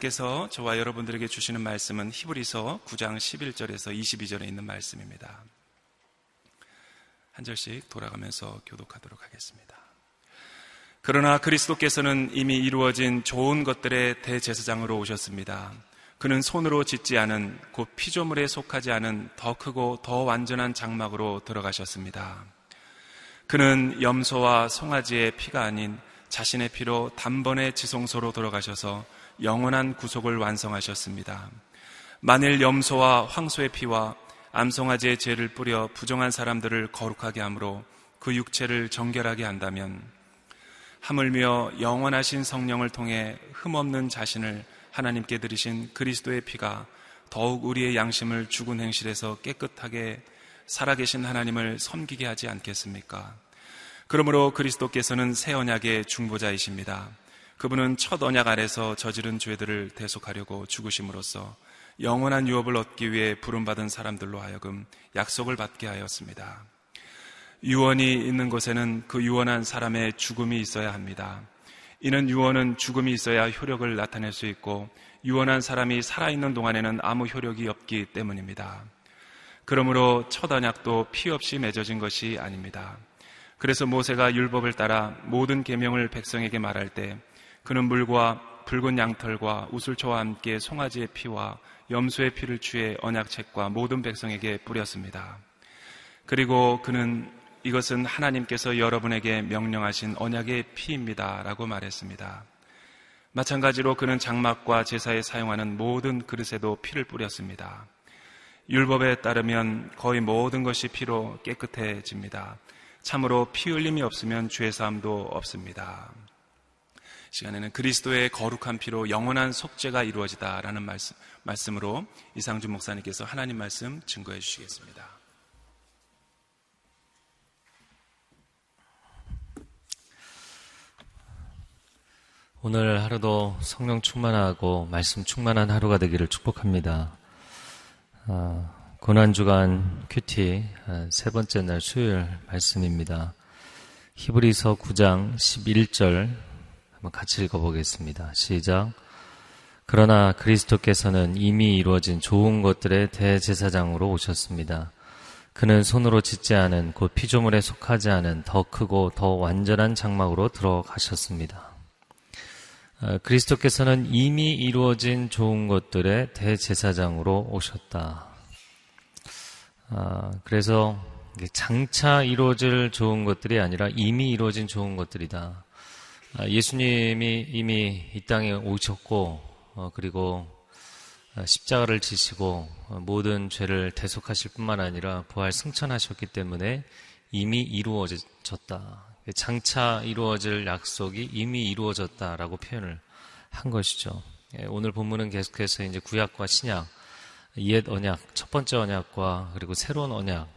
하나님께서 저와 여러분들에게 주시는 말씀은 히브리서 9장 11절에서 22절에 있는 말씀입니다. 한 절씩 돌아가면서 교독하도록 하겠습니다. 그러나 그리스도께서는 이미 이루어진 좋은 것들의 대제사장으로 오셨습니다. 그는 손으로 짓지 않은 곧 피조물에 속하지 않은 더 크고 더 완전한 장막으로 들어가셨습니다. 그는 염소와 송아지의 피가 아닌 자신의 피로 단번에 지성소로 들어가셔서 영원한 구속을 완성하셨습니다. 만일 염소와 황소의 피와 암송아지의 죄를 뿌려 부정한 사람들을 거룩하게 함으로 그 육체를 정결하게 한다면 하물며 영원하신 성령을 통해 흠없는 자신을 하나님께 드리신 그리스도의 피가 더욱 우리의 양심을 죽은 행실에서 깨끗하게 살아계신 하나님을 섬기게 하지 않겠습니까? 그러므로 그리스도께서는 새 언약의 중보자이십니다. 그분은 첫 언약 아래서 저지른 죄들을 대속하려고 죽으심으로써 영원한 유업을 얻기 위해 부름받은 사람들로 하여금 약속을 받게 하였습니다. 유언이 있는 곳에는 그 유언한 사람의 죽음이 있어야 합니다. 이는 유언은 죽음이 있어야 효력을 나타낼 수 있고 유언한 사람이 살아있는 동안에는 아무 효력이 없기 때문입니다. 그러므로 첫 언약도 피 없이 맺어진 것이 아닙니다. 그래서 모세가 율법을 따라 모든 계명을 백성에게 말할 때 그는 물과 붉은 양털과 우슬초와 함께 송아지의 피와 염소의 피를 취해 언약책과 모든 백성에게 뿌렸습니다. 그리고 그는 이것은 하나님께서 여러분에게 명령하신 언약의 피입니다. 라고 말했습니다. 마찬가지로 그는 장막과 제사에 사용하는 모든 그릇에도 피를 뿌렸습니다. 율법에 따르면 거의 모든 것이 피로 깨끗해집니다. 참으로 피 흘림이 없으면 죄사함도 없습니다. 시간에는 그리스도의 거룩한 피로 영원한 속죄가 이루어지다라는 말씀, 말씀으로 이상준 목사님께서 하나님 말씀 증거해 주시겠습니다. 오늘 하루도 성령 충만하고 말씀 충만한 하루가 되기를 축복합니다. 아, 고난주간 큐티 아, 세 번째 날 수요일 말씀입니다. 히브리서 9장 11절 한번 같이 읽어보겠습니다. 시작. 그러나 그리스도께서는 이미 이루어진 좋은 것들의 대제사장으로 오셨습니다. 그는 손으로 짓지 않은 곧 피조물에 속하지 않은 더 크고 더 완전한 장막으로 들어가셨습니다. 어, 그리스도께서는 이미 이루어진 좋은 것들의 대제사장으로 오셨다. 아, 그래서 장차 이루어질 좋은 것들이 아니라 이미 이루어진 좋은 것들이다. 아, 예수님이 이미 이 땅에 오셨고, 어, 그리고 십자가를 지시고 모든 죄를 대속하실 뿐만 아니라 부활 승천하셨기 때문에 이미 이루어졌다. 장차 이루어질 약속이 이미 이루어졌다라고 표현을 한 것이죠. 예, 오늘 본문은 계속해서 이제 구약과 신약, 옛 언약, 첫 번째 언약과 그리고 새로운 언약,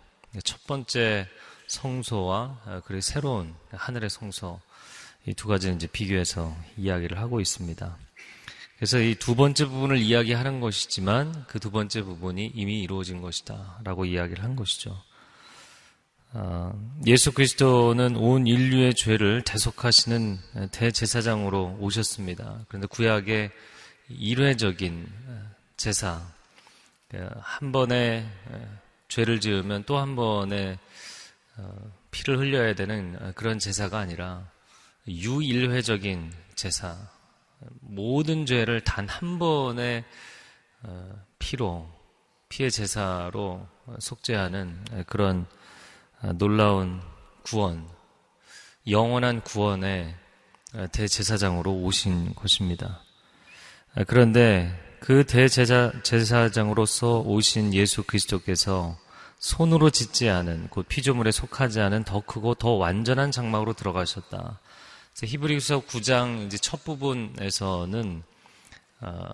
첫 번째 성소와 어, 그리고 새로운 하늘의 성소 이 두 가지를 이제 비교해서 이야기를 하고 있습니다. 그래서 이 두 번째 부분을 이야기하는 것이지만 그 두 번째 부분이 이미 이루어진 것이다 라고 이야기를 한 것이죠. 아, 예수 그리스도는 온 인류의 죄를 대속하시는 대제사장으로 오셨습니다. 그런데 구약의 일회적인 제사, 한 번에 죄를 지으면 또 한 번에 어, 피를 흘려야 되는 그런 제사가 아니라 유일회적인 제사, 모든 죄를 단 한 번의 어, 피로, 피의 제사로 속죄하는 그런 아, 놀라운 구원, 영원한 구원의 대제사장으로 오신 것입니다. 아, 그런데 그 대제사, 제사장으로서 오신 예수 그리스도께서 손으로 짓지 않은 곧 피조물에 속하지 않은 더 크고 더 완전한 장막으로 들어가셨다. 히브리서 9장 이제 첫 부분에서는 어,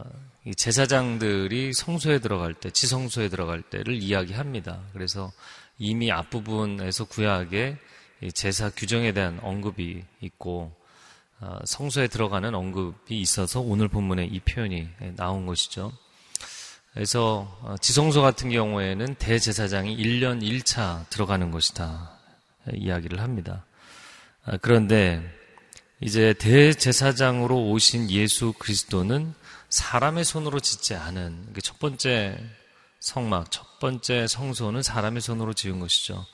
제사장들이 성소에 들어갈 때, 지성소에 들어갈 때를 이야기합니다. 그래서 이미 앞부분에서 구약에 제사 규정에 대한 언급이 있고 어, 성소에 들어가는 언급이 있어서 오늘 본문에 이 표현이 나온 것이죠. 그래서 어, 지성소 같은 경우에는 대제사장이 1년 1차 들어가는 것이다 이야기를 합니다. 아, 그런데 이제 대제사장으로 오신 예수 그리스도는 사람의 손으로 짓지 않은 첫 번째 성막, 첫 번째 성소는 사람의 손으로 지은 것이죠.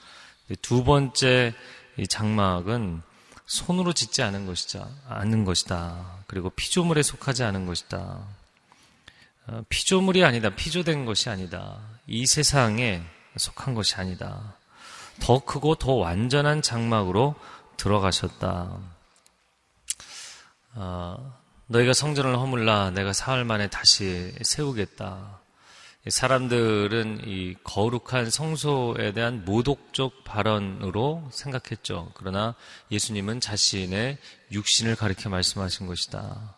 두 번째 장막은 손으로 짓지 않은 것이자 않은 것이다. 그리고 피조물에 속하지 않은 것이다. 어, 피조물이 아니다. 피조된 것이 아니다. 이 세상에 속한 것이 아니다. 더 크고 더 완전한 장막으로 들어가셨다. 어, 너희가 성전을 허물라 내가 사흘 만에 다시 세우겠다. 사람들은 이 거룩한 성소에 대한 모독적 발언으로 생각했죠. 그러나 예수님은 자신의 육신을 가리켜 말씀하신 것이다.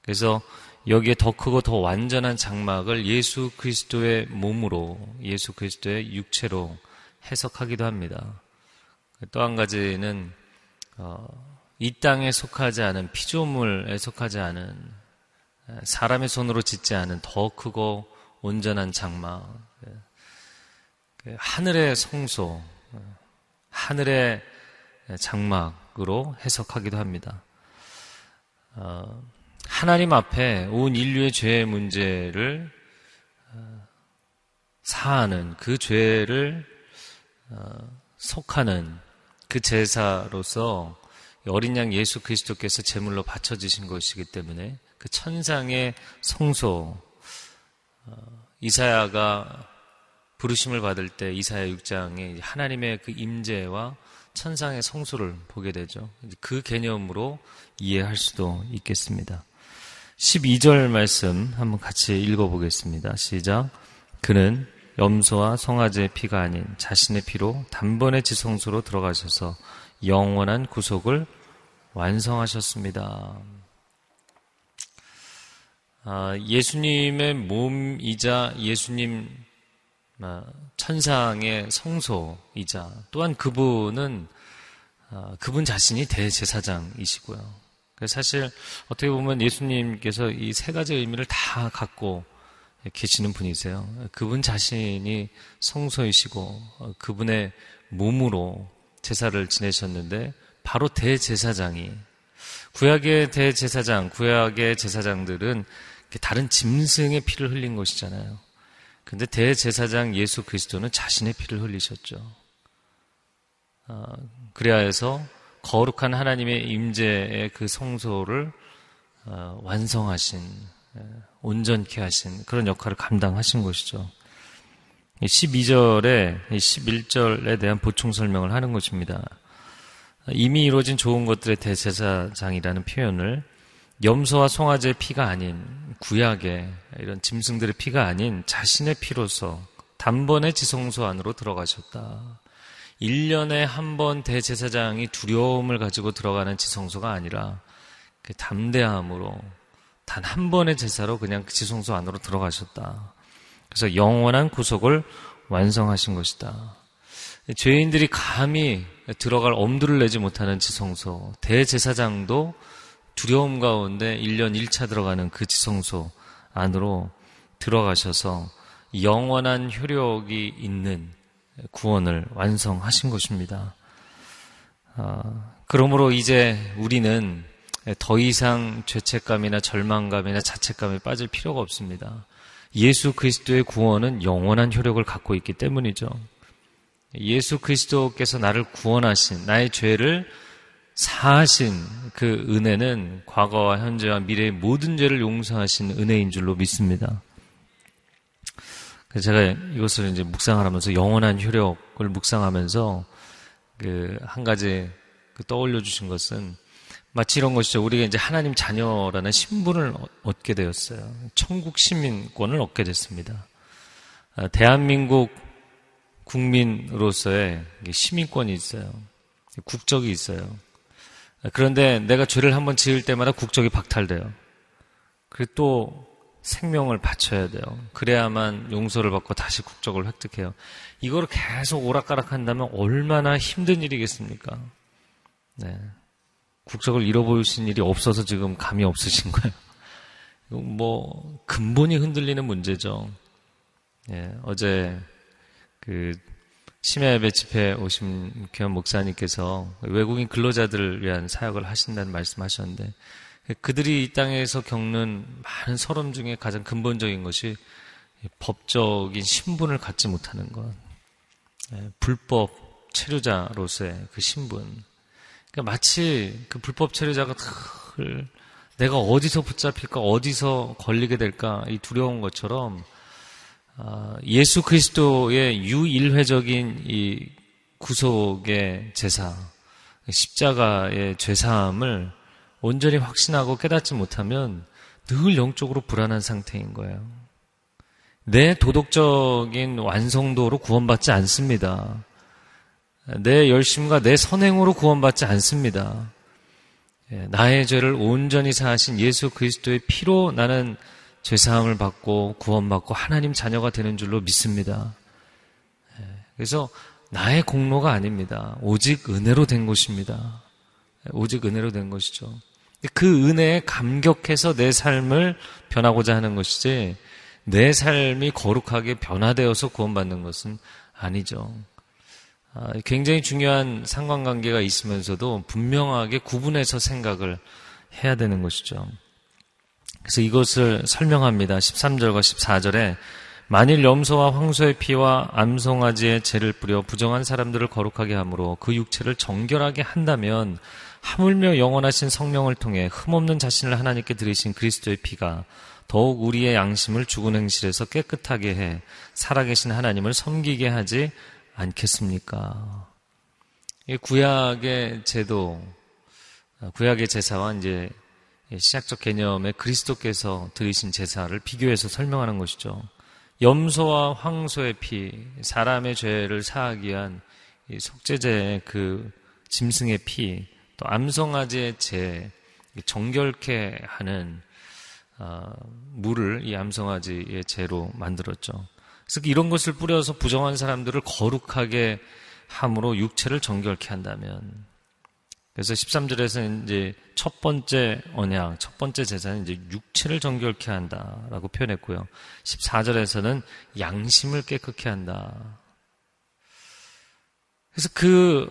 그래서 여기에 더 크고 더 완전한 장막을 예수 그리스도의 몸으로, 예수 그리스도의 육체로 해석하기도 합니다. 또 한 가지는 어, 이 땅에 속하지 않은 피조물에 속하지 않은 사람의 손으로 짓지 않은 더 크고 온전한 장막, 예. 그 하늘의 성소, 하늘의 장막으로 해석하기도 합니다. 어, 하나님 앞에 온 인류의 죄의 문제를 어, 사하는 그 죄를 어, 속하는 그 제사로서 어린 양 예수 그리스도께서 제물로 바쳐지신 것이기 때문에 그 천상의 성소 어, 이사야가 부르심을 받을 때 이사야 6장에 하나님의 그 임재와 천상의 성소를 보게 되죠. 그 개념으로 이해할 수도 있겠습니다. 12절 말씀 한번 같이 읽어보겠습니다. 시작. 그는 염소와 송아지의 피가 아닌 자신의 피로 단번에 지성소로 들어가셔서 영원한 구속을 완성하셨습니다. 아, 예수님의 몸이자 예수님 아, 천상의 성소이자 또한 그분은 아, 그분 자신이 대제사장이시고요. 사실 어떻게 보면 예수님께서 이 세 가지 의미를 다 갖고 계시는 분이세요. 그분 자신이 성소이시고 어, 그분의 몸으로 제사를 지내셨는데 바로 대제사장이 구약의 대제사장, 구약의 제사장들은 다른 짐승의 피를 흘린 것이잖아요. 근데 대제사장 예수 그리스도는 자신의 피를 흘리셨죠. 어, 그래야 해서 거룩한 하나님의 임재의 그 성소를 어, 완성하신, 예, 온전케 하신 그런 역할을 감당하신 것이죠. 12절에 11절에 대한 보충 설명을 하는 것입니다. 이미 이루어진 좋은 것들의 대제사장이라는 표현을 염소와 송아지의 피가 아닌 구약의 이런 짐승들의 피가 아닌 자신의 피로서 단번에 지성소 안으로 들어가셨다. 1년에 한 번 대제사장이 두려움을 가지고 들어가는 지성소가 아니라 그 담대함으로 단 한 번의 제사로 그냥 그 지성소 안으로 들어가셨다. 그래서 영원한 구속을 완성하신 것이다. 죄인들이 감히 들어갈 엄두를 내지 못하는 지성소, 대제사장도 두려움 가운데 1년 1차 들어가는 그 지성소 안으로 들어가셔서 영원한 효력이 있는 구원을 완성하신 것입니다. 아, 그러므로 이제 우리는 더 이상 죄책감이나 절망감이나 자책감에 빠질 필요가 없습니다. 예수 그리스도의 구원은 영원한 효력을 갖고 있기 때문이죠. 예수 그리스도께서 나를 구원하신 나의 죄를 사하신 그 은혜는 과거와 현재와 미래의 모든 죄를 용서하신 은혜인 줄로 믿습니다. 제가 이것을 이제 묵상하면서 영원한 효력을 묵상하면서 그 한 가지 그 떠올려 주신 것은 마치 이런 것이죠. 우리가 이제 하나님 자녀라는 신분을 얻게 되었어요. 천국 시민권을 얻게 됐습니다. 아, 대한민국 국민으로서의 시민권이 있어요. 국적이 있어요. 그런데 내가 죄를 한번 지을 때마다 국적이 박탈돼요. 그리고 또 생명을 바쳐야 돼요. 그래야만 용서를 받고 다시 국적을 획득해요. 이걸 계속 오락가락 한다면 얼마나 힘든 일이겠습니까? 네. 국적을 잃어버리신 일이 없어서 지금 감이 없으신 거예요. 뭐, 근본이 흔들리는 문제죠. 예, 어제 그 심야 예배 집회 오신 귀한 목사님께서 외국인 근로자들을 위한 사역을 하신다는 말씀하셨는데 그들이 이 땅에서 겪는 많은 서름 중에 가장 근본적인 것이 법적인 신분을 갖지 못하는 것. 예, 불법 체류자로서의 그 신분. 그러니까 마치 그 불법 체류자가 늘 내가 어디서 붙잡힐까, 어디서 걸리게 될까, 이 두려운 것처럼 아, 예수 그리스도의 유일회적인 이 구속의 제사, 십자가의 죄사함을 온전히 확신하고 깨닫지 못하면 늘 영적으로 불안한 상태인 거예요. 내 도덕적인 완성도로 구원받지 않습니다. 내 열심과 내 선행으로 구원받지 않습니다. 예, 나의 죄를 온전히 사하신 예수 그리스도의 피로 나는 죄사함을 받고 구원받고 하나님 자녀가 되는 줄로 믿습니다. 예, 그래서 나의 공로가 아닙니다. 오직 은혜로 된 것입니다. 예, 오직 은혜로 된 것이죠. 그 은혜에 감격해서 내 삶을 변하고자 하는 것이지 내 삶이 거룩하게 변화되어서 구원받는 것은 아니죠. 아, 굉장히 중요한 상관관계가 있으면서도 분명하게 구분해서 생각을 해야 되는 것이죠. 그래서 이것을 설명합니다. 13절과 14절에 만일 염소와 황소의 피와 암송아지의 죄를 뿌려 부정한 사람들을 거룩하게 함으로 그 육체를 정결하게 한다면 하물며 영원하신 성령을 통해 흠없는 자신을 하나님께 드리신 그리스도의 피가 더욱 우리의 양심을 죽은 행실에서 깨끗하게 해 살아계신 하나님을 섬기게 하지 않겠습니까? 구약의 제도, 구약의 제사와 이제 시작적 개념의 그리스도께서 들이신 제사를 비교해서 설명하는 것이죠. 염소와 황소의 피, 사람의 죄를 사하기 위한 속죄제의 그 짐승의 피, 또 암송아지의 제, 정결케 하는 어, 물을 이 암송아지의 제로 만들었죠. 그래서 이런 것을 뿌려서 부정한 사람들을 거룩하게 함으로 육체를 정결케 한다면 그래서 13절에서 이제 첫 번째 언약, 첫 번째 제사는 이제 육체를 정결케 한다라고 표현했고요. 14절에서는 양심을 깨끗케 한다. 그래서 그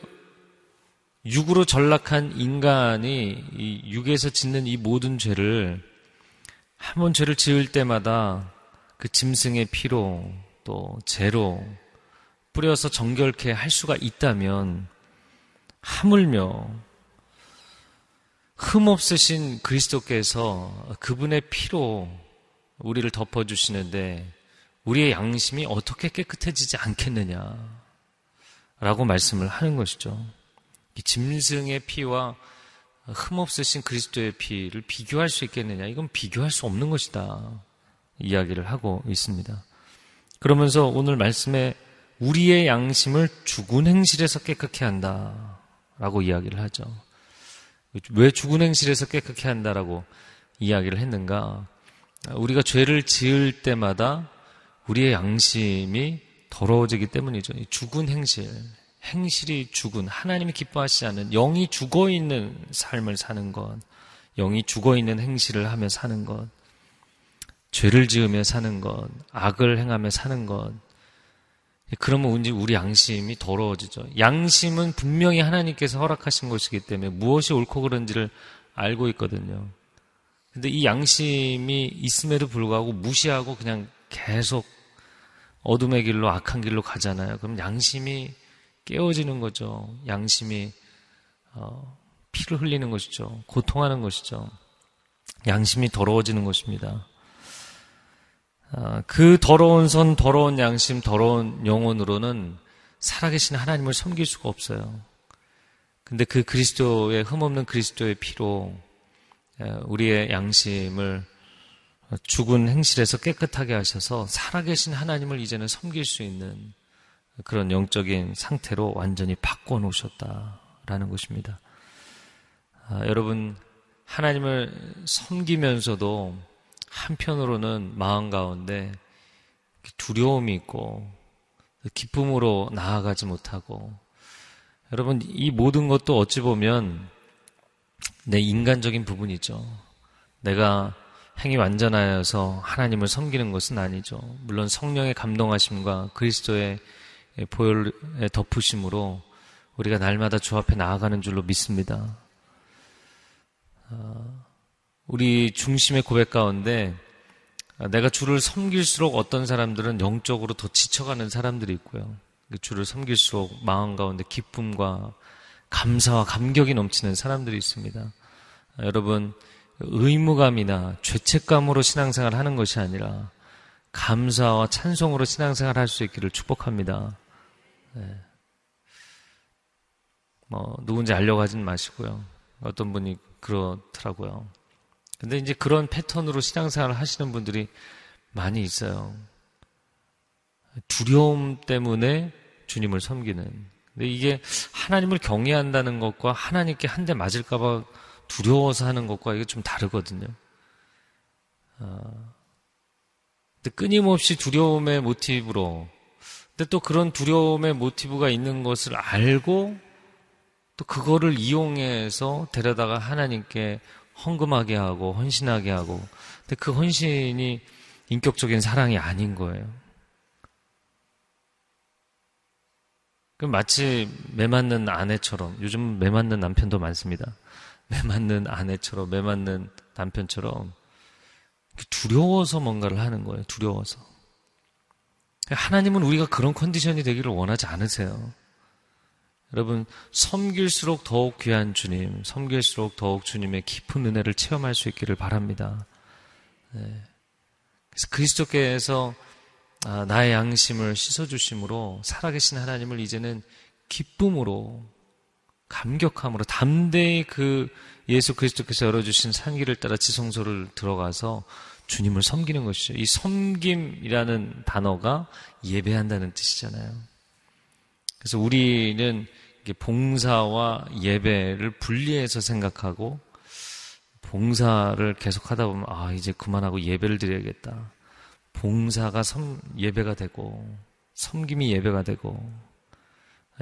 육으로 전락한 인간이 이 육에서 짓는 이 모든 죄를 한 번 죄를 지을 때마다 그 짐승의 피로 또 재로 뿌려서 정결케 할 수가 있다면 하물며 흠없으신 그리스도께서 그분의 피로 우리를 덮어주시는데 우리의 양심이 어떻게 깨끗해지지 않겠느냐 라고 말씀을 하는 것이죠. 이 짐승의 피와 흠없으신 그리스도의 피를 비교할 수 있겠느냐? 이건 비교할 수 없는 것이다. 이야기를 하고 있습니다. 그러면서 오늘 말씀에 우리의 양심을 죽은 행실에서 깨끗게 한다. 라고 이야기를 하죠. 왜 죽은 행실에서 깨끗게 한다라고 이야기를 했는가? 우리가 죄를 지을 때마다 우리의 양심이 더러워지기 때문이죠. 죽은 행실, 행실이 죽은, 하나님이 기뻐하시지 않는, 영이 죽어 있는 삶을 사는 것, 영이 죽어 있는 행실을 하며 사는 것, 죄를 지으며 사는 것, 악을 행하며 사는 것. 그러면 우리 양심이 더러워지죠. 양심은 분명히 하나님께서 허락하신 것이기 때문에 무엇이 옳고 그른지를 알고 있거든요. 근데 이 양심이 있음에도 불구하고 무시하고 그냥 계속 어둠의 길로 악한 길로 가잖아요. 그럼 양심이 깨어지는 거죠. 양심이 어, 피를 흘리는 것이죠. 고통하는 것이죠. 양심이 더러워지는 것입니다. 어, 그 더러운 손, 더러운 양심, 더러운 영혼으로는 살아계신 하나님을 섬길 수가 없어요. 근데 그 그리스도의 흠없는 그리스도의 피로 우리의 양심을 죽은 행실에서 깨끗하게 하셔서 살아계신 하나님을 이제는 섬길 수 있는 그런 영적인 상태로 완전히 바꿔 놓으셨다라는 것입니다. 아, 여러분, 하나님을 섬기면서도 한편으로는 마음 가운데 두려움이 있고 기쁨으로 나아가지 못하고 여러분 이 모든 것도 어찌 보면 내 인간적인 부분이죠. 내가 행위 완전하여서 하나님을 섬기는 것은 아니죠. 물론 성령의 감동하심과 그리스도의 보혈의 덮으심으로 우리가 날마다 주 앞에 나아가는 줄로 믿습니다. 아, 우리 중심의 고백 가운데 내가 주를 섬길수록 어떤 사람들은 영적으로 더 지쳐가는 사람들이 있고요. 그 주를 섬길수록 마음 가운데 기쁨과 감사와 감격이 넘치는 사람들이 있습니다. 아, 여러분, 의무감이나 죄책감으로 신앙생활 하는 것이 아니라 감사와 찬송으로 신앙생활 할 수 있기를 축복합니다. 네. 뭐, 누군지 알려고 하진 마시고요. 어떤 분이 그렇더라고요. 근데 이제 그런 패턴으로 신앙생활을 하시는 분들이 많이 있어요. 두려움 때문에 주님을 섬기는. 근데 이게 하나님을 경외한다는 것과 하나님께 한 대 맞을까봐 두려워서 하는 것과 이게 좀 다르거든요. 어, 근데 끊임없이 두려움의 모티브로, 근데 또 그런 두려움의 모티브가 있는 것을 알고 또 그거를 이용해서 데려다가 하나님께 헌금하게 하고 헌신하게 하고 근데 그 헌신이 인격적인 사랑이 아닌 거예요. 그 마치 매 맞는 아내처럼 요즘 매 맞는 남편도 많습니다. 매 맞는 아내처럼 매 맞는 남편처럼 두려워서 뭔가를 하는 거예요. 두려워서. 하나님은 우리가 그런 컨디션이 되기를 원하지 않으세요. 여러분, 섬길수록 더욱 귀한 주님, 섬길수록 더욱 주님의 깊은 은혜를 체험할 수 있기를 바랍니다. 네. 그래서 그리스도께서 아, 나의 양심을 씻어주심으로 살아계신 하나님을 이제는 기쁨으로, 감격함으로, 담대히 그 예수 그리스도께서 열어주신 산길을 따라 지성소를 들어가서 주님을 섬기는 것이죠. 이 섬김이라는 단어가 예배한다는 뜻이잖아요. 그래서 우리는 봉사와 예배를 분리해서 생각하고 봉사를 계속 하다 보면 아 이제 그만하고 예배를 드려야겠다. 봉사가 섬, 예배가 되고 섬김이 예배가 되고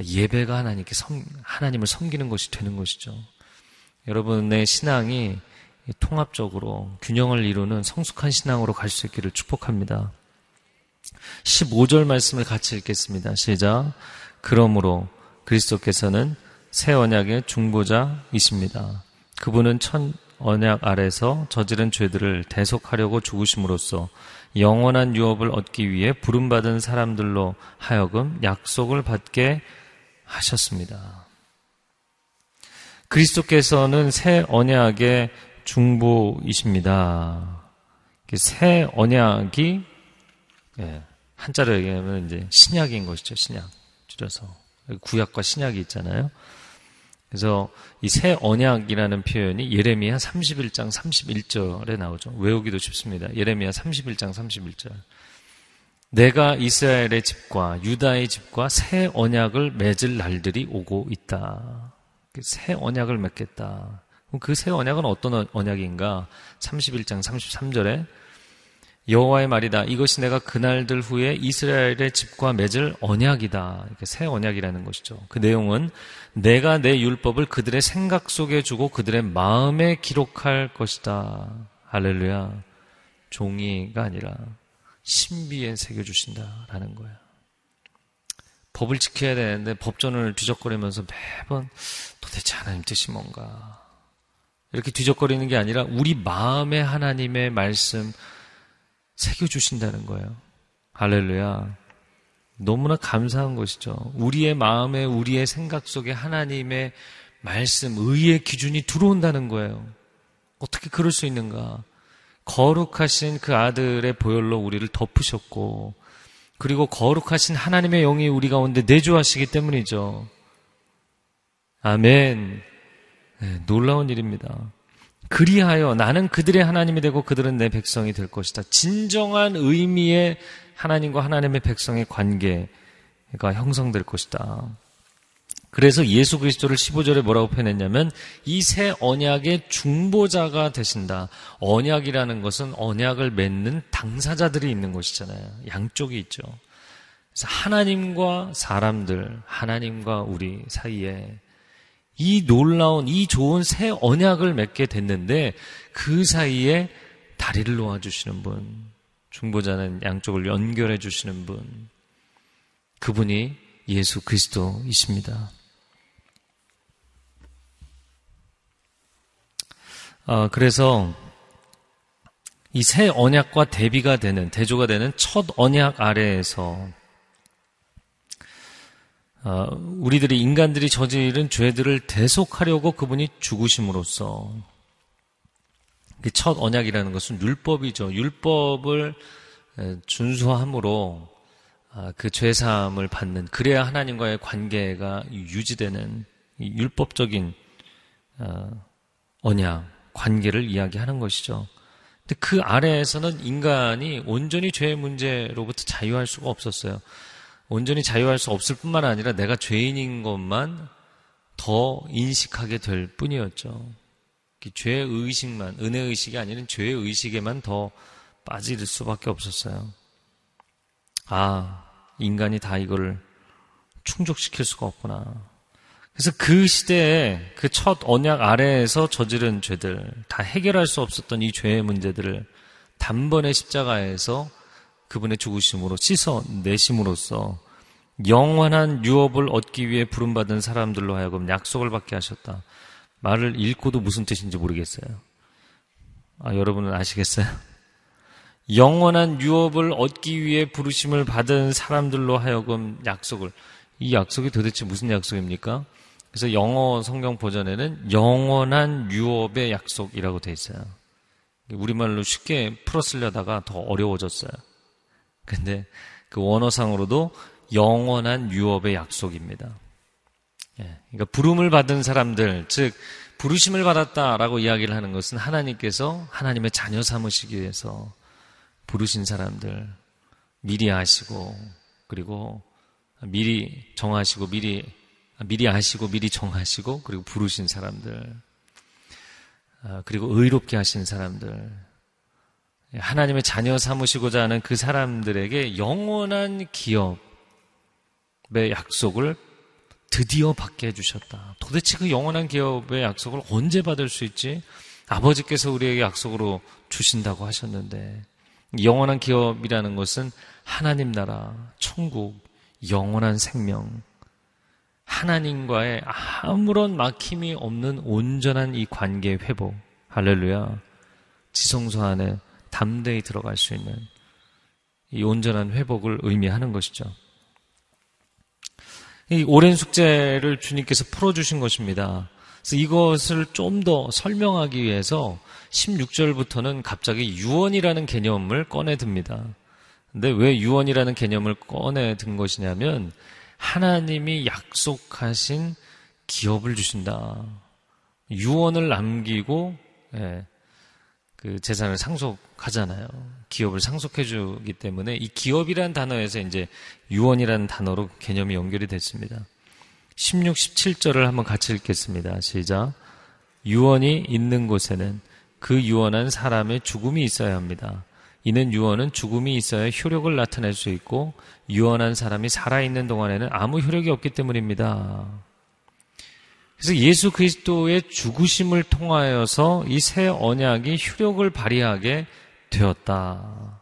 예배가 하나님께 섬, 하나님을 섬기는 것이 되는 것이죠. 여러분의 신앙이 통합적으로 균형을 이루는 성숙한 신앙으로 갈 수 있기를 축복합니다. 15절 말씀을 같이 읽겠습니다. 시작. 그러므로 그리스도께서는 새 언약의 중보자이십니다. 그분은 천 언약 아래서 저지른 죄들을 대속하려고 죽으심으로써 영원한 유업을 얻기 위해 부름받은 사람들로 하여금 약속을 받게 하셨습니다. 그리스도께서는 새 언약의 중보이십니다. 새 언약이 예, 한자로 얘기하면 이제 신약인 것이죠, 신약. 줄여서 구약과 신약이 있잖아요. 그래서 이 새 언약이라는 표현이 예레미야 31장 31절에 나오죠. 외우기도 쉽습니다. 예레미야 31장 31절. 내가 이스라엘의 집과 유다의 집과 새 언약을 맺을 날들이 오고 있다. 새 언약을 맺겠다. 그새 언약은 어떤 언약인가? 31장 33절에 여호와의 말이다. 이것이 내가 그날들 후에 이스라엘의 집과 맺을 언약이다. 이렇게 새 언약이라는 것이죠. 그 내용은 내가 내 율법을 그들의 생각 속에 주고 그들의 마음에 기록할 것이다. 할렐루야. 종이가 아니라 신비에 새겨 주신다라는 거예요. 법을 지켜야 되는데 법전을 뒤적거리면서 매번 도대체 하나님 뜻이 뭔가. 이렇게 뒤적거리는 게 아니라 우리 마음에 하나님의 말씀, 새겨주신다는 거예요. 할렐루야. 너무나 감사한 것이죠. 우리의 마음에, 우리의 생각 속에 하나님의 말씀, 의의 기준이 들어온다는 거예요. 어떻게 그럴 수 있는가? 거룩하신 그 아들의 보혈로 우리를 덮으셨고, 그리고 거룩하신 하나님의 영이 우리 가운데 내주하시기 때문이죠. 아멘. 네, 놀라운 일입니다. 그리하여 나는 그들의 하나님이 되고 그들은 내 백성이 될 것이다. 진정한 의미의 하나님과 하나님의 백성의 관계가 형성될 것이다. 그래서 예수 그리스도를 15절에 뭐라고 표현했냐면 이 새 언약의 중보자가 되신다. 언약이라는 것은 언약을 맺는 당사자들이 있는 것이잖아요. 양쪽이 있죠. 그래서 하나님과 사람들, 하나님과 우리 사이에 이 놀라운 이 좋은 새 언약을 맺게 됐는데 그 사이에 다리를 놓아주시는 분, 중보자는 양쪽을 연결해 주시는 분, 그분이 예수 그리스도이십니다. 아, 그래서 이 새 언약과 대비가 되는 대조가 되는 첫 언약 아래에서 아, 우리들이 인간들이 저지른 죄들을 대속하려고 그분이 죽으심으로써 첫 언약이라는 것은 율법이죠. 율법을 준수함으로 아, 그 죄사함을 받는 그래야 하나님과의 관계가 유지되는 율법적인 아, 언약 관계를 이야기하는 것이죠. 근데 그 아래에서는 인간이 온전히 죄의 문제로부터 자유할 수가 없었어요. 온전히 자유할 수 없을 뿐만 아니라 내가 죄인인 것만 더 인식하게 될 뿐이었죠. 죄의 의식만, 은혜 의식이 아니라 죄의 의식에만 더 빠질 수밖에 없었어요. 아, 인간이 다 이걸 충족시킬 수가 없구나. 그래서 그 시대에 그 첫 언약 아래에서 저지른 죄들, 다 해결할 수 없었던 이 죄의 문제들을 단번에 십자가에서 그분의 죽으심으로 씻어내심으로써 영원한 유업을 얻기 위해 부름받은 사람들로 하여금 약속을 받게 하셨다. 말을 읽고도 무슨 뜻인지 모르겠어요. 아, 여러분은 아시겠어요? 영원한 유업을 얻기 위해 부르심을 받은 사람들로 하여금 약속을. 이 약속이 도대체 무슨 약속입니까? 그래서 영어 성경 버전에는 영원한 유업의 약속이라고 돼 있어요. 우리말로 쉽게 풀어쓰려다가 더 어려워졌어요. 근데 그 원어상으로도 영원한 유업의 약속입니다. 예, 그러니까 부름을 받은 사람들, 즉 부르심을 받았다라고 이야기를 하는 것은 하나님께서 하나님의 자녀 삼으시기 위해서 부르신 사람들 미리 아시고 그리고 미리 정하시고 미리 미리 아시고 미리 정하시고 그리고 부르신 사람들 아, 그리고 의롭게 하신 사람들 하나님의 자녀 삼으시고자 하는 그 사람들에게 영원한 기업의 약속을 드디어 받게 해주셨다. 도대체 그 영원한 기업의 약속을 언제 받을 수 있지? 아버지께서 우리에게 약속으로 주신다고 하셨는데 영원한 기업이라는 것은 하나님 나라, 천국, 영원한 생명, 하나님과의 아무런 막힘이 없는 온전한 이 관계 회복, 할렐루야, 지성소 안에 담대히 들어갈 수 있는 이 온전한 회복을 의미하는 것이죠. 이 오랜 숙제를 주님께서 풀어주신 것입니다. 그래서 이것을 좀 더 설명하기 위해서 16절부터는 갑자기 유언이라는 개념을 꺼내 듭니다. 근데 왜 유언이라는 개념을 꺼내 든 것이냐면 하나님이 약속하신 기업을 주신다. 유언을 남기고 예, 그 재산을 상속하잖아요. 기업을 상속해 주기 때문에 이 기업이라는 단어에서 이제 유언이라는 단어로 개념이 연결이 됐습니다. 16, 17절을 한번 같이 읽겠습니다. 시작. 유언이 있는 곳에는 그 유언한 사람의 죽음이 있어야 합니다. 이는 유언은 죽음이 있어야 효력을 나타낼 수 있고 유언한 사람이 살아있는 동안에는 아무 효력이 없기 때문입니다. 그래서 예수 그리스도의 죽으심을 통하여서 이 새 언약이 효력을 발휘하게 되었다.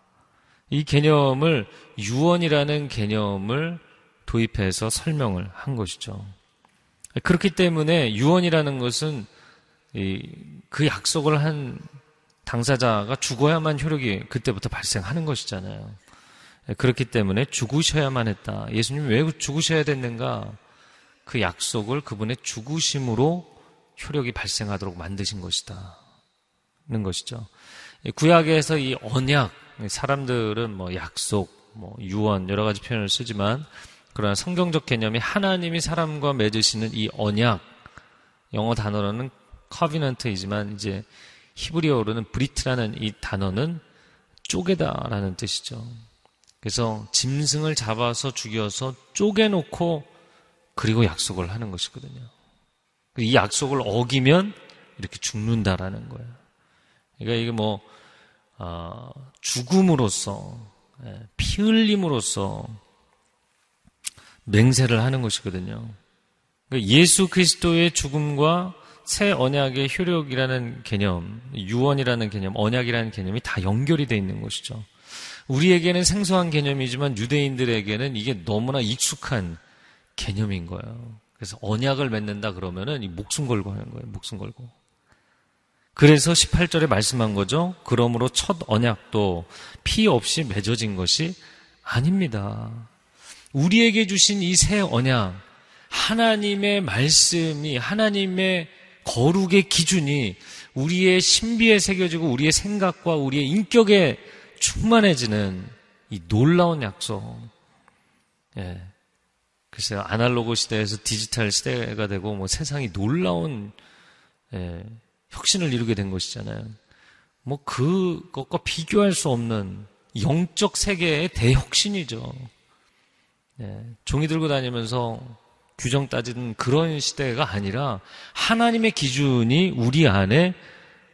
이 개념을 유언이라는 개념을 도입해서 설명을 한 것이죠. 그렇기 때문에 유언이라는 것은 그 약속을 한 당사자가 죽어야만 효력이 그때부터 발생하는 것이잖아요. 그렇기 때문에 죽으셔야만 했다. 예수님 왜 죽으셔야 됐는가? 그 약속을 그분의 죽으심으로 효력이 발생하도록 만드신 것이다. 는 것이죠. 구약에서 이 언약, 사람들은 뭐 약속, 뭐 유언, 여러 가지 표현을 쓰지만, 그러나 성경적 개념이 하나님이 사람과 맺으시는 이 언약, 영어 단어로는 커비넌트이지만 이제 히브리어로는 브리트라는 이 단어는 쪼개다라는 뜻이죠. 그래서 짐승을 잡아서 죽여서 쪼개놓고 그리고 약속을 하는 것이거든요. 이 약속을 어기면 이렇게 죽는다라는 거예요. 그러니까 이게 뭐 어, 죽음으로써 예, 피 흘림으로써 맹세를 하는 것이거든요. 그러니까 예수 그리스도의 죽음과 새 언약의 효력이라는 개념, 유언이라는 개념, 언약이라는 개념이 다 연결이 되어 있는 것이죠. 우리에게는 생소한 개념이지만 유대인들에게는 이게 너무나 익숙한 개념인 거예요. 그래서 언약을 맺는다 그러면은 이 목숨 걸고 하는 거예요. 목숨 걸고. 그래서 18절에 말씀한 거죠. 그러므로 첫 언약도 피 없이 맺어진 것이 아닙니다. 우리에게 주신 이 새 언약, 하나님의 말씀이, 하나님의 거룩의 기준이 우리의 신비에 새겨지고 우리의 생각과 우리의 인격에 충만해지는 이 놀라운 약속. 예. 글쎄요, 아날로그 시대에서 디지털 시대가 되고 뭐 세상이 놀라운 예, 혁신을 이루게 된 것이잖아요. 뭐 그것과 비교할 수 없는 영적 세계의 대혁신이죠. 예, 종이 들고 다니면서 규정 따지는 그런 시대가 아니라 하나님의 기준이 우리 안에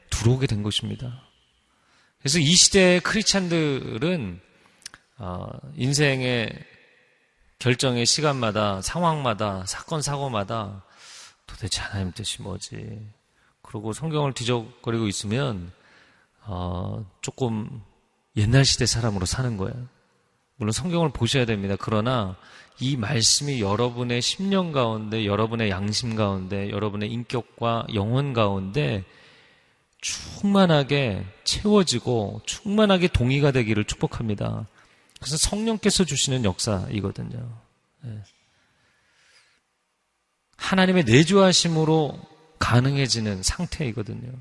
들어오게 된 것입니다. 그래서 이 시대의 크리스찬들은 어, 인생의 결정의 시간마다 상황마다 사건 사고마다 도대체 하나님 뜻이 뭐지? 그리고 성경을 뒤적거리고 있으면 어, 조금 옛날 시대 사람으로 사는 거예요. 물론 성경을 보셔야 됩니다. 그러나 이 말씀이 여러분의 심령 가운데, 여러분의 양심 가운데, 여러분의 인격과 영혼 가운데 충만하게 채워지고 충만하게 동의가 되기를 축복합니다. 그래서 성령께서 주시는 역사이거든요. 네. 하나님의 내주하심으로 가능해지는 상태이거든요.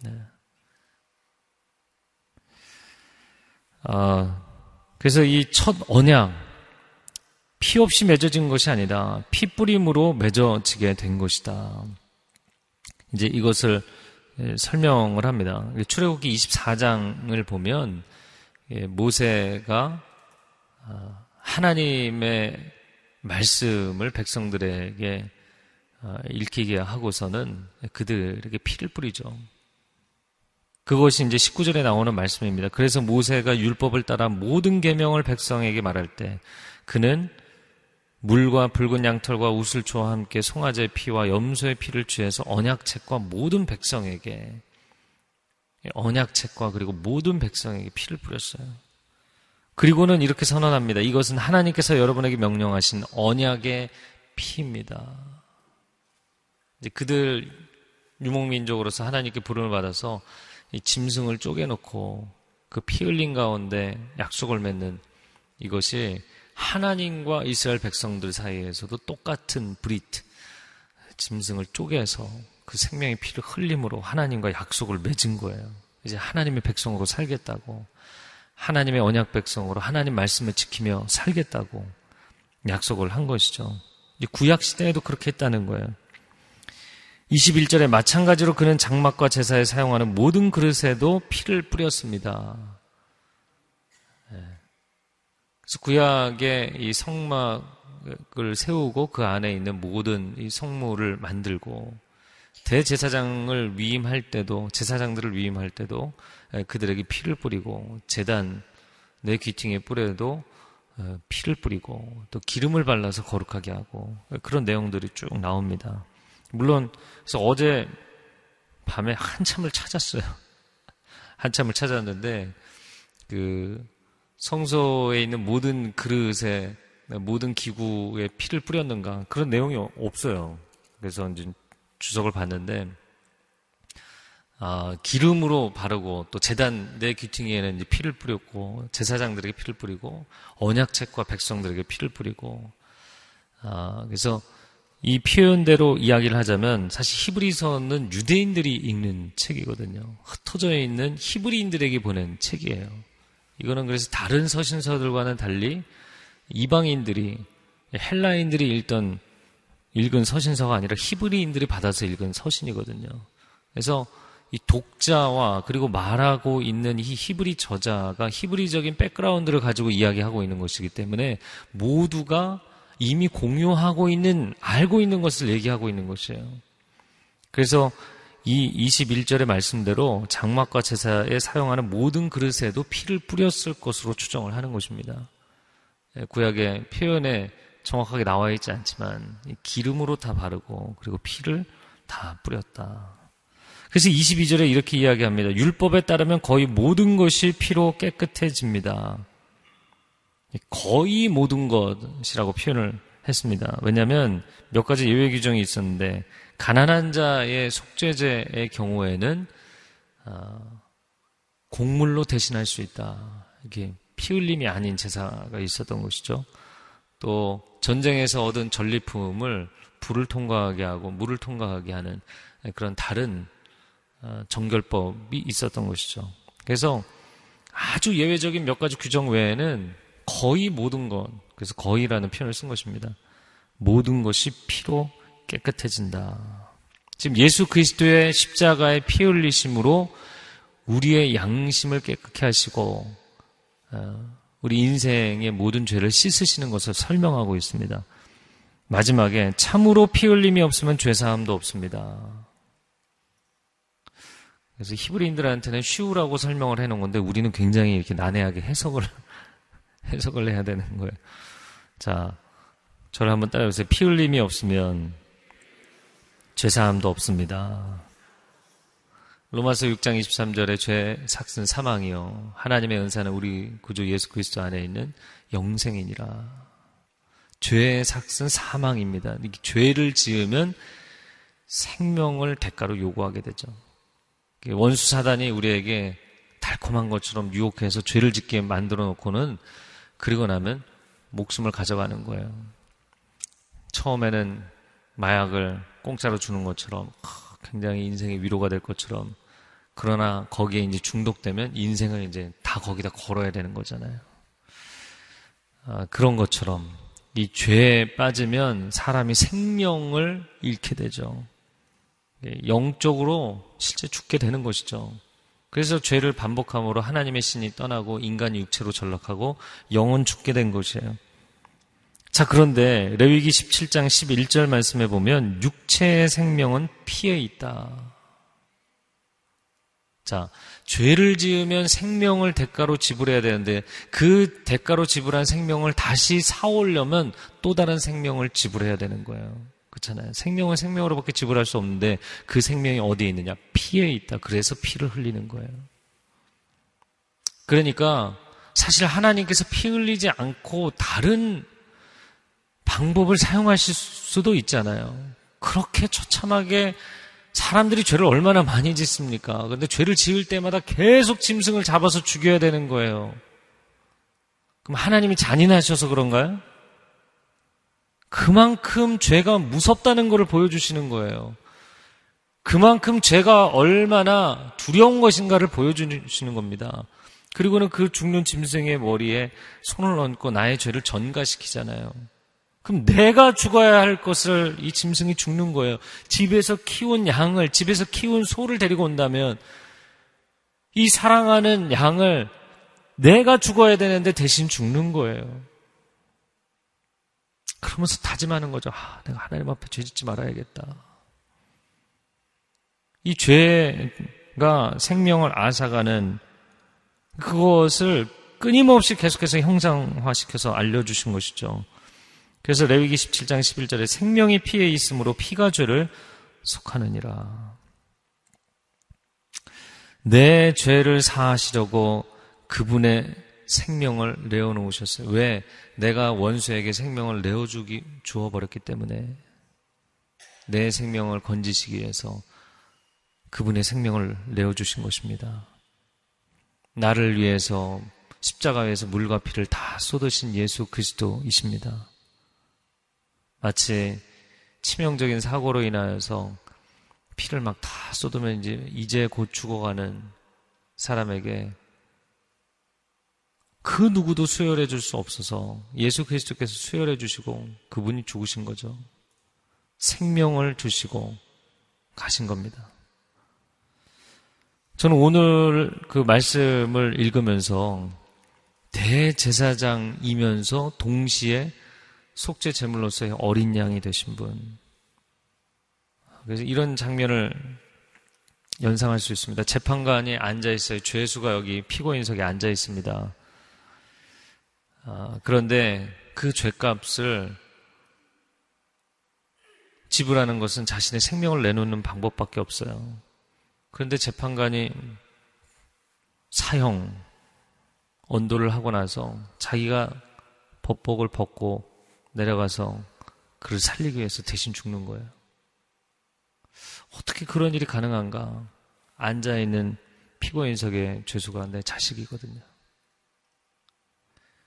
네. 아, 그래서 이 첫 언약, 피 없이 맺어진 것이 아니라 피 뿌림으로 맺어지게 된 것이다. 이제 이것을 예, 설명을 합니다. 출애굽기 24장을 보면 예, 모세가 아, 하나님의 말씀을 백성들에게 아, 읽히게 하고서는 그들에게 피를 뿌리죠. 그것이 이제 19절에 나오는 말씀입니다. 그래서 모세가 율법을 따라 모든 계명을 백성에게 말할 때 그는 물과 붉은 양털과 우슬초와 함께 송아지의 피와 염소의 피를 취해서 언약책과 모든 백성에게 언약책과 그리고 모든 백성에게 피를 뿌렸어요. 그리고는 이렇게 선언합니다. 이것은 하나님께서 여러분에게 명령하신 언약의 피입니다. 이제 그들 유목민족으로서 하나님께 부름을 받아서 이 짐승을 쪼개놓고 그 피 흘린 가운데 약속을 맺는 이것이 하나님과 이스라엘 백성들 사이에서도 똑같은 브리트, 짐승을 쪼개서 그 생명의 피를 흘림으로 하나님과 약속을 맺은 거예요. 이제 하나님의 백성으로 살겠다고. 하나님의 언약 백성으로 하나님 말씀을 지키며 살겠다고 약속을 한 것이죠. 구약 시대에도 그렇게 했다는 거예요. 21절에 마찬가지로 그는 장막과 제사에 사용하는 모든 그릇에도 피를 뿌렸습니다. 그래서 구약의 이 성막을 세우고 그 안에 있는 모든 이 성물을 만들고 대제사장을 위임할 때도 제사장들을 위임할 때도 그들에게 피를 뿌리고 재단 내 귀퉁이에 뿌려도 피를 뿌리고 또 기름을 발라서 거룩하게 하고 그런 내용들이 쭉 나옵니다. 물론 그래서 어제 밤에 한참을 찾았어요. 한참을 찾았는데 그 성소에 있는 모든 그릇에 모든 기구에 피를 뿌렸는가 그런 내용이 없어요. 그래서 이제 주석을 봤는데 아, 기름으로 바르고 또 재단 내 귀퉁이에는 이제 피를 뿌렸고 제사장들에게 피를 뿌리고 언약책과 백성들에게 피를 뿌리고 아, 그래서 이 표현대로 이야기를 하자면 사실 히브리서는 유대인들이 읽는 책이거든요. 흩어져 있는 히브리인들에게 보낸 책이에요. 이거는 그래서 다른 서신서들과는 달리 이방인들이 헬라인들이 읽던 읽은 서신서가 아니라 히브리인들이 받아서 읽은 서신이거든요. 그래서 이 독자와 그리고 말하고 있는 이 히브리 저자가 히브리적인 백그라운드를 가지고 이야기하고 있는 것이기 때문에 모두가 이미 공유하고 있는 알고 있는 것을 얘기하고 있는 것이에요. 그래서 이 21절의 말씀대로 장막과 제사에 사용하는 모든 그릇에도 피를 뿌렸을 것으로 추정을 하는 것입니다. 예, 구약의 표현에 정확하게 나와 있지 않지만 기름으로 다 바르고 그리고 피를 다 뿌렸다. 그래서 22절에 이렇게 이야기합니다. 율법에 따르면 거의 모든 것이 피로 깨끗해집니다. 거의 모든 것이라고 표현을 했습니다. 왜냐하면 몇 가지 예외 규정이 있었는데 가난한 자의 속죄제의 경우에는 어, 곡물로 대신할 수 있다. 이게 피 흘림이 아닌 제사가 있었던 것이죠. 또 전쟁에서 얻은 전리품을 불을 통과하게 하고 물을 통과하게 하는 그런 다른 어, 정결법이 있었던 것이죠. 그래서 아주 예외적인 몇 가지 규정 외에는 거의 모든 것, 그래서 거의라는 표현을 쓴 것입니다. 모든 것이 피로 깨끗해진다. 지금 예수 그리스도의 십자가의 피 흘리심으로 우리의 양심을 깨끗게 하시고 어, 우리 인생의 모든 죄를 씻으시는 것을 설명하고 있습니다. 마지막에 참으로 피 흘림이 없으면 죄 사함도 없습니다. 그래서 히브리인들한테는 쉬우라고 설명을 해놓은 건데 우리는 굉장히 이렇게 난해하게 해석을 해석을 해야 되는 거예요. 자, 저를 한번 따라해보세요. 피 흘림이 없으면 죄사함도 없습니다. 로마서 6장 23절에 죄 삭슨 사망이요. 하나님의 은사는 우리 구주 예수 그리스도 안에 있는 영생이니라. 죄의 삭슨 사망입니다. 죄를 지으면 생명을 대가로 요구하게 되죠. 원수 사단이 우리에게 달콤한 것처럼 유혹해서 죄를 짓게 만들어 놓고는 그리고 나면 목숨을 가져가는 거예요. 처음에는 마약을 공짜로 주는 것처럼 굉장히 인생의 위로가 될 것처럼 그러나 거기에 이제 중독되면 인생을 이제 다 거기다 걸어야 되는 거잖아요. 아, 그런 것처럼 이 죄에 빠지면 사람이 생명을 잃게 되죠. 예, 영적으로 실제 죽게 되는 것이죠. 그래서 죄를 반복함으로 하나님의 신이 떠나고 인간이 육체로 전락하고 영은 죽게 된 것이에요. 자, 그런데 레위기 17장 11절 말씀에 보면 육체의 생명은 피에 있다. 자, 죄를 지으면 생명을 대가로 지불해야 되는데 그 대가로 지불한 생명을 다시 사오려면 또 다른 생명을 지불해야 되는 거예요. 그렇잖아요. 생명은 생명으로밖에 지불할 수 없는데 그 생명이 어디에 있느냐? 피에 있다. 그래서 피를 흘리는 거예요. 그러니까 사실 하나님께서 피 흘리지 않고 다른 방법을 사용하실 수도 있잖아요. 그렇게 처참하게 사람들이 죄를 얼마나 많이 짓습니까? 근데 죄를 지을 때마다 계속 짐승을 잡아서 죽여야 되는 거예요. 그럼 하나님이 잔인하셔서 그런가요? 그만큼 죄가 무섭다는 것을 보여주시는 거예요. 그만큼 죄가 얼마나 두려운 것인가를 보여주시는 겁니다. 그리고는 그 죽는 짐승의 머리에 손을 얹고 나의 죄를 전가시키잖아요. 그럼 내가 죽어야 할 것을 이 짐승이 죽는 거예요. 집에서 키운 양을, 집에서 키운 소를 데리고 온다면 이 사랑하는 양을 내가 죽어야 되는데 대신 죽는 거예요. 그러면서 다짐하는 거죠. 아, 내가 하나님 앞에 죄 짓지 말아야겠다. 이 죄가 생명을 앗아가는 그것을 끊임없이 계속해서 형상화시켜서 알려주신 것이죠. 그래서 레위기 17장 11절에 생명이 피에 있으므로 피가 죄를 속하느니라. 내 죄를 사하시려고 그분의 생명을 내어놓으셨어요. 왜? 내가 원수에게 생명을 내어주기, 주어버렸기 때문에 내 생명을 건지시기 위해서 그분의 생명을 내어주신 것입니다. 나를 위해서 십자가에서 물과 피를 다 쏟으신 예수 그리스도이십니다. 마치 치명적인 사고로 인하여서 피를 막 다 쏟으면 이제 이제 곧 죽어가는 사람에게 그 누구도 수혈해 줄 수 없어서 예수 그리스도께서 수혈해 주시고 그분이 죽으신 거죠. 생명을 주시고 가신 겁니다. 저는 오늘 그 말씀을 읽으면서 대제사장이면서 동시에 속죄 제물로서의 어린 양이 되신 분. 그래서 이런 장면을 연상할 수 있습니다. 재판관이 앉아 있어요. 죄수가 여기 피고인석에 앉아 있습니다. 아, 그런데 그 죄값을 지불하는 것은 자신의 생명을 내놓는 방법밖에 없어요. 그런데 재판관이 사형, 언도를 하고 나서 자기가 법복을 벗고 내려가서 그를 살리기 위해서 대신 죽는 거예요. 어떻게 그런 일이 가능한가? 앉아있는 피고인석의 죄수가 내 자식이거든요.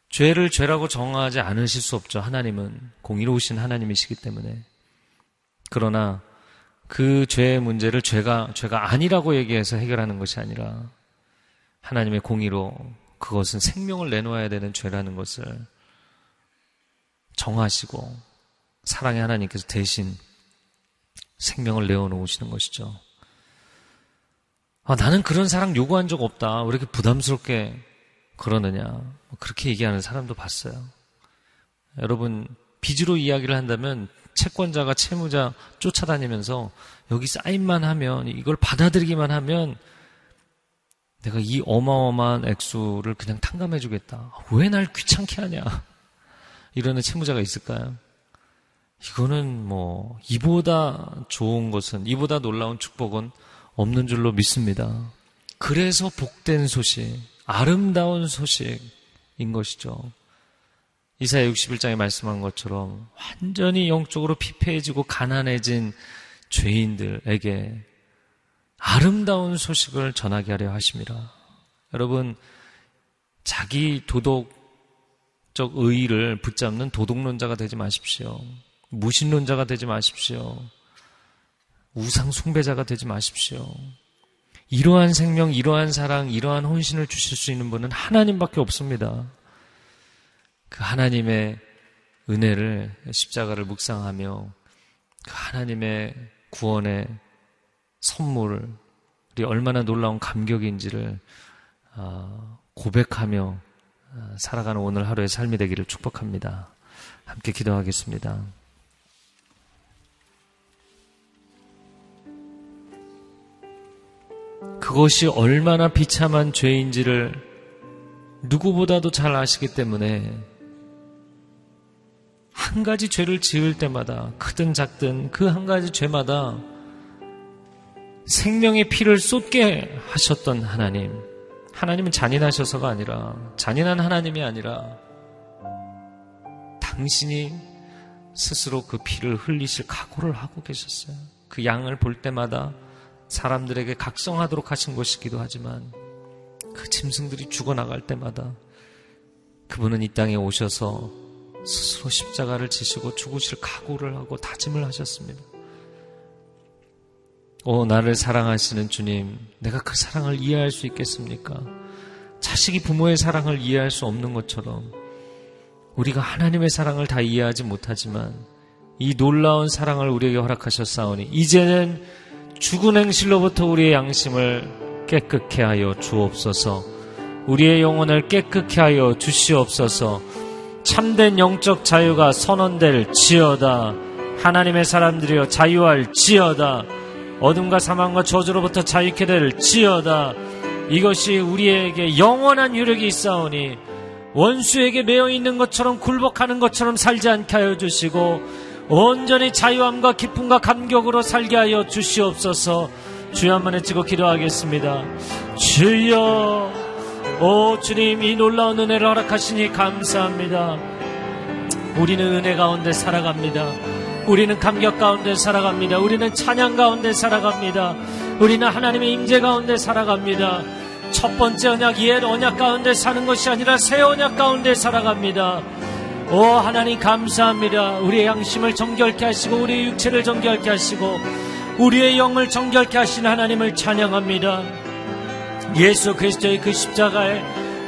죄를 죄라고 정하지 않으실 수 없죠. 하나님은 공의로우신 하나님이시기 때문에. 그러나 그 죄의 문제를 죄가 죄가 아니라고 얘기해서 해결하는 것이 아니라 하나님의 공의로 그것은 생명을 내놓아야 되는 죄라는 것을 정하시고 사랑의 하나님께서 대신 생명을 내어놓으시는 것이죠. 아, 나는 그런 사랑 요구한 적 없다. 왜 이렇게 부담스럽게 그러느냐. 뭐 그렇게 얘기하는 사람도 봤어요. 여러분, 빚으로 이야기를 한다면 채권자가 채무자 쫓아다니면서 여기 사인만 하면 이걸 받아들이기만 하면 내가 이 어마어마한 액수를 그냥 탕감해 주겠다. 왜 날 귀찮게 하냐? 이러는 채무자가 있을까요? 이거는 뭐 이보다 좋은 것은 이보다 놀라운 축복은 없는 줄로 믿습니다. 그래서 복된 소식, 아름다운 소식인 것이죠. 이사야 61장에 말씀한 것처럼 완전히 영적으로 피폐해지고 가난해진 죄인들에게 아름다운 소식을 전하게 하려 하십니다. 여러분, 자기 도덕 적 의의를 붙잡는 도덕론자가 되지 마십시오. 무신론자가 되지 마십시오. 우상 숭배자가 되지 마십시오. 이러한 생명, 이러한 사랑, 이러한 혼신을 주실 수 있는 분은 하나님밖에 없습니다. 그 하나님의 은혜를 십자가를 묵상하며 그 하나님의 구원의 선물이 얼마나 놀라운 감격인지를 아, 고백하며 아, 살아가는 오늘 하루의 삶이 되기를 축복합니다. 함께 기도하겠습니다. 그것이 얼마나 비참한 죄인지를 누구보다도 잘 아시기 때문에 한 가지 죄를 지을 때마다 크든 작든 그 한 가지 죄마다 생명의 피를 쏟게 하셨던 하나님. 하나님은 잔인하셔서가 아니라 잔인한 하나님이 아니라 당신이 스스로 그 피를 흘리실 각오를 하고 계셨어요. 그 양을 볼 때마다 사람들에게 각성하도록 하신 것이기도 하지만 그 짐승들이 죽어나갈 때마다 그분은 이 땅에 오셔서 스스로 십자가를 지시고 죽으실 각오를 하고 다짐을 하셨습니다. 오, 나를 사랑하시는 주님, 내가 그 사랑을 이해할 수 있겠습니까? 자식이 부모의 사랑을 이해할 수 없는 것처럼 우리가 하나님의 사랑을 다 이해하지 못하지만 이 놀라운 사랑을 우리에게 허락하셨사오니 이제는 죽은 행실로부터 우리의 양심을 깨끗케 하여 주옵소서. 우리의 영혼을 깨끗케 하여 주시옵소서. 참된 영적 자유가 선언될 지어다. 하나님의 사람들이여 자유할 지어다 어둠과 사망과 저주로부터 자유케 될 지어다. 이것이 우리에게 영원한 유력이 있사오니 원수에게 매여 있는 것처럼 굴복하는 것처럼 살지 않게 하여 주시고 온전히 자유함과 기쁨과 감격으로 살게 하여 주시옵소서. 주여 한 번 에치고 기도하겠습니다. 주여, 오 주님 이 놀라운 은혜를 허락하시니 감사합니다. 우리는 은혜 가운데 살아갑니다. 우리는 감격 가운데 살아갑니다. 우리는 찬양 가운데 살아갑니다. 우리는 하나님의 임재 가운데 살아갑니다. 첫 번째 언약, 옛 언약 가운데 사는 것이 아니라 새 언약 가운데 살아갑니다. 오 하나님 감사합니다. 우리의 양심을 정결케 하시고 우리의 육체를 정결케 하시고 우리의 영을 정결케 하신 하나님을 찬양합니다. 예수 그리스도의 그 십자가에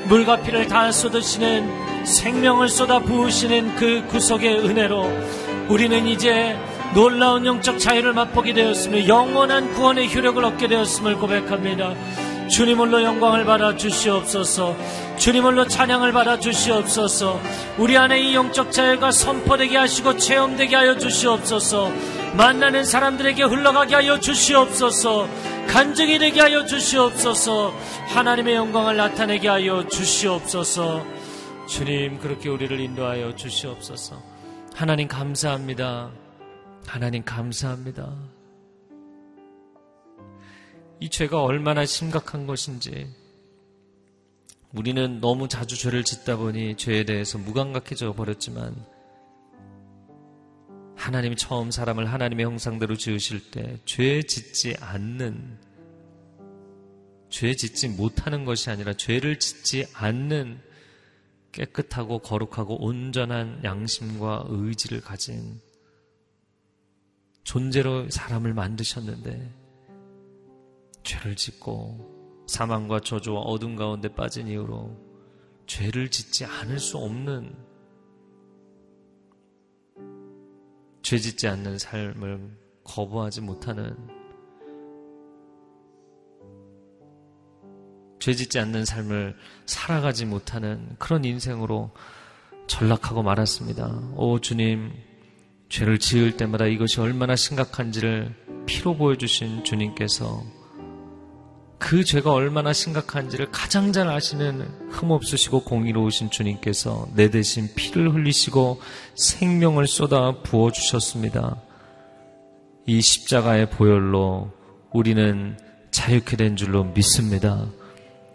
물과 피를 다 쏟으시는 생명을 쏟아 부으시는 그 구속의 은혜로 우리는 이제 놀라운 영적 자유를 맛보게 되었으며 영원한 구원의 효력을 얻게 되었음을 고백합니다. 주님을로 영광을 받아 주시옵소서. 주님을로 찬양을 받아 주시옵소서. 우리 안에 이 영적 자유가 선포되게 하시고 체험되게 하여 주시옵소서. 만나는 사람들에게 흘러가게 하여 주시옵소서. 간증이 되게 하여 주시옵소서. 하나님의 영광을 나타내게 하여 주시옵소서. 주님 그렇게 우리를 인도하여 주시옵소서. 하나님 감사합니다. 하나님 감사합니다. 이 죄가 얼마나 심각한 것인지 우리는 너무 자주 죄를 짓다 보니 죄에 대해서 무감각해져 버렸지만 하나님이 처음 사람을 하나님의 형상대로 지으실 때 죄 짓지 않는 죄 짓지 못하는 것이 아니라 죄를 짓지 않는 깨끗하고 거룩하고 온전한 양심과 의지를 가진 존재로 사람을 만드셨는데 죄를 짓고 사망과 저주와 어둠 가운데 빠진 이후로 죄를 짓지 않을 수 없는 죄 짓지 않는 삶을 거부하지 못하는 죄 짓지 않는 삶을 살아가지 못하는 그런 인생으로 전락하고 말았습니다. 오 주님, 죄를 지을 때마다 이것이 얼마나 심각한지를 피로 보여주신 주님께서 그 죄가 얼마나 심각한지를 가장 잘 아시는 흠없으시고 공의로우신 주님께서 내 대신 피를 흘리시고 생명을 쏟아 부어주셨습니다. 이 십자가의 보혈로 우리는 자유케 된 줄로 믿습니다.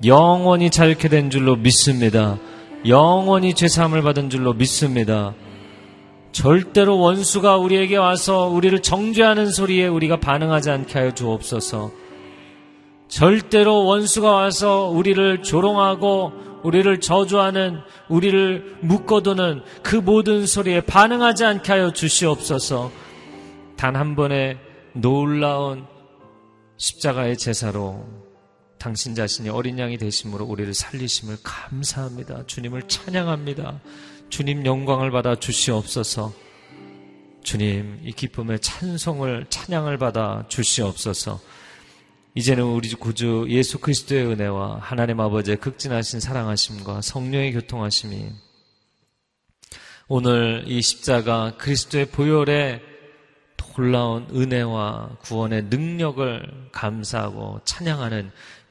영원히 자유케 된 줄로 믿습니다. 영원히 죄사함을 받은 줄로 믿습니다. 절대로 원수가 우리에게 와서 우리를 정죄하는 소리에 우리가 반응하지 않게 하여 주옵소서. 절대로 원수가 와서 우리를 조롱하고 우리를 저주하는 우리를 묶어두는 그 모든 소리에 반응하지 않게 하여 주시옵소서. 단 한 번의 놀라운 십자가의 제사로 당신 자신이 어린 양이 되심으로 우리를 살리심을 감사합니다. 주님을 찬양합니다. 주님 영광을 받아 주시옵소서. 주님 이 기쁨의 찬송을 찬양을 받아 주시옵소서. 이제는 우리 구주 예수 그리스도의 은혜와 하나님 아버지의 극진하신 사랑하심과 성령의 교통하심이 오늘 이 십자가 그리스도의 보혈의 놀라운 은혜와 구원의 능력을 감사하고 찬양하는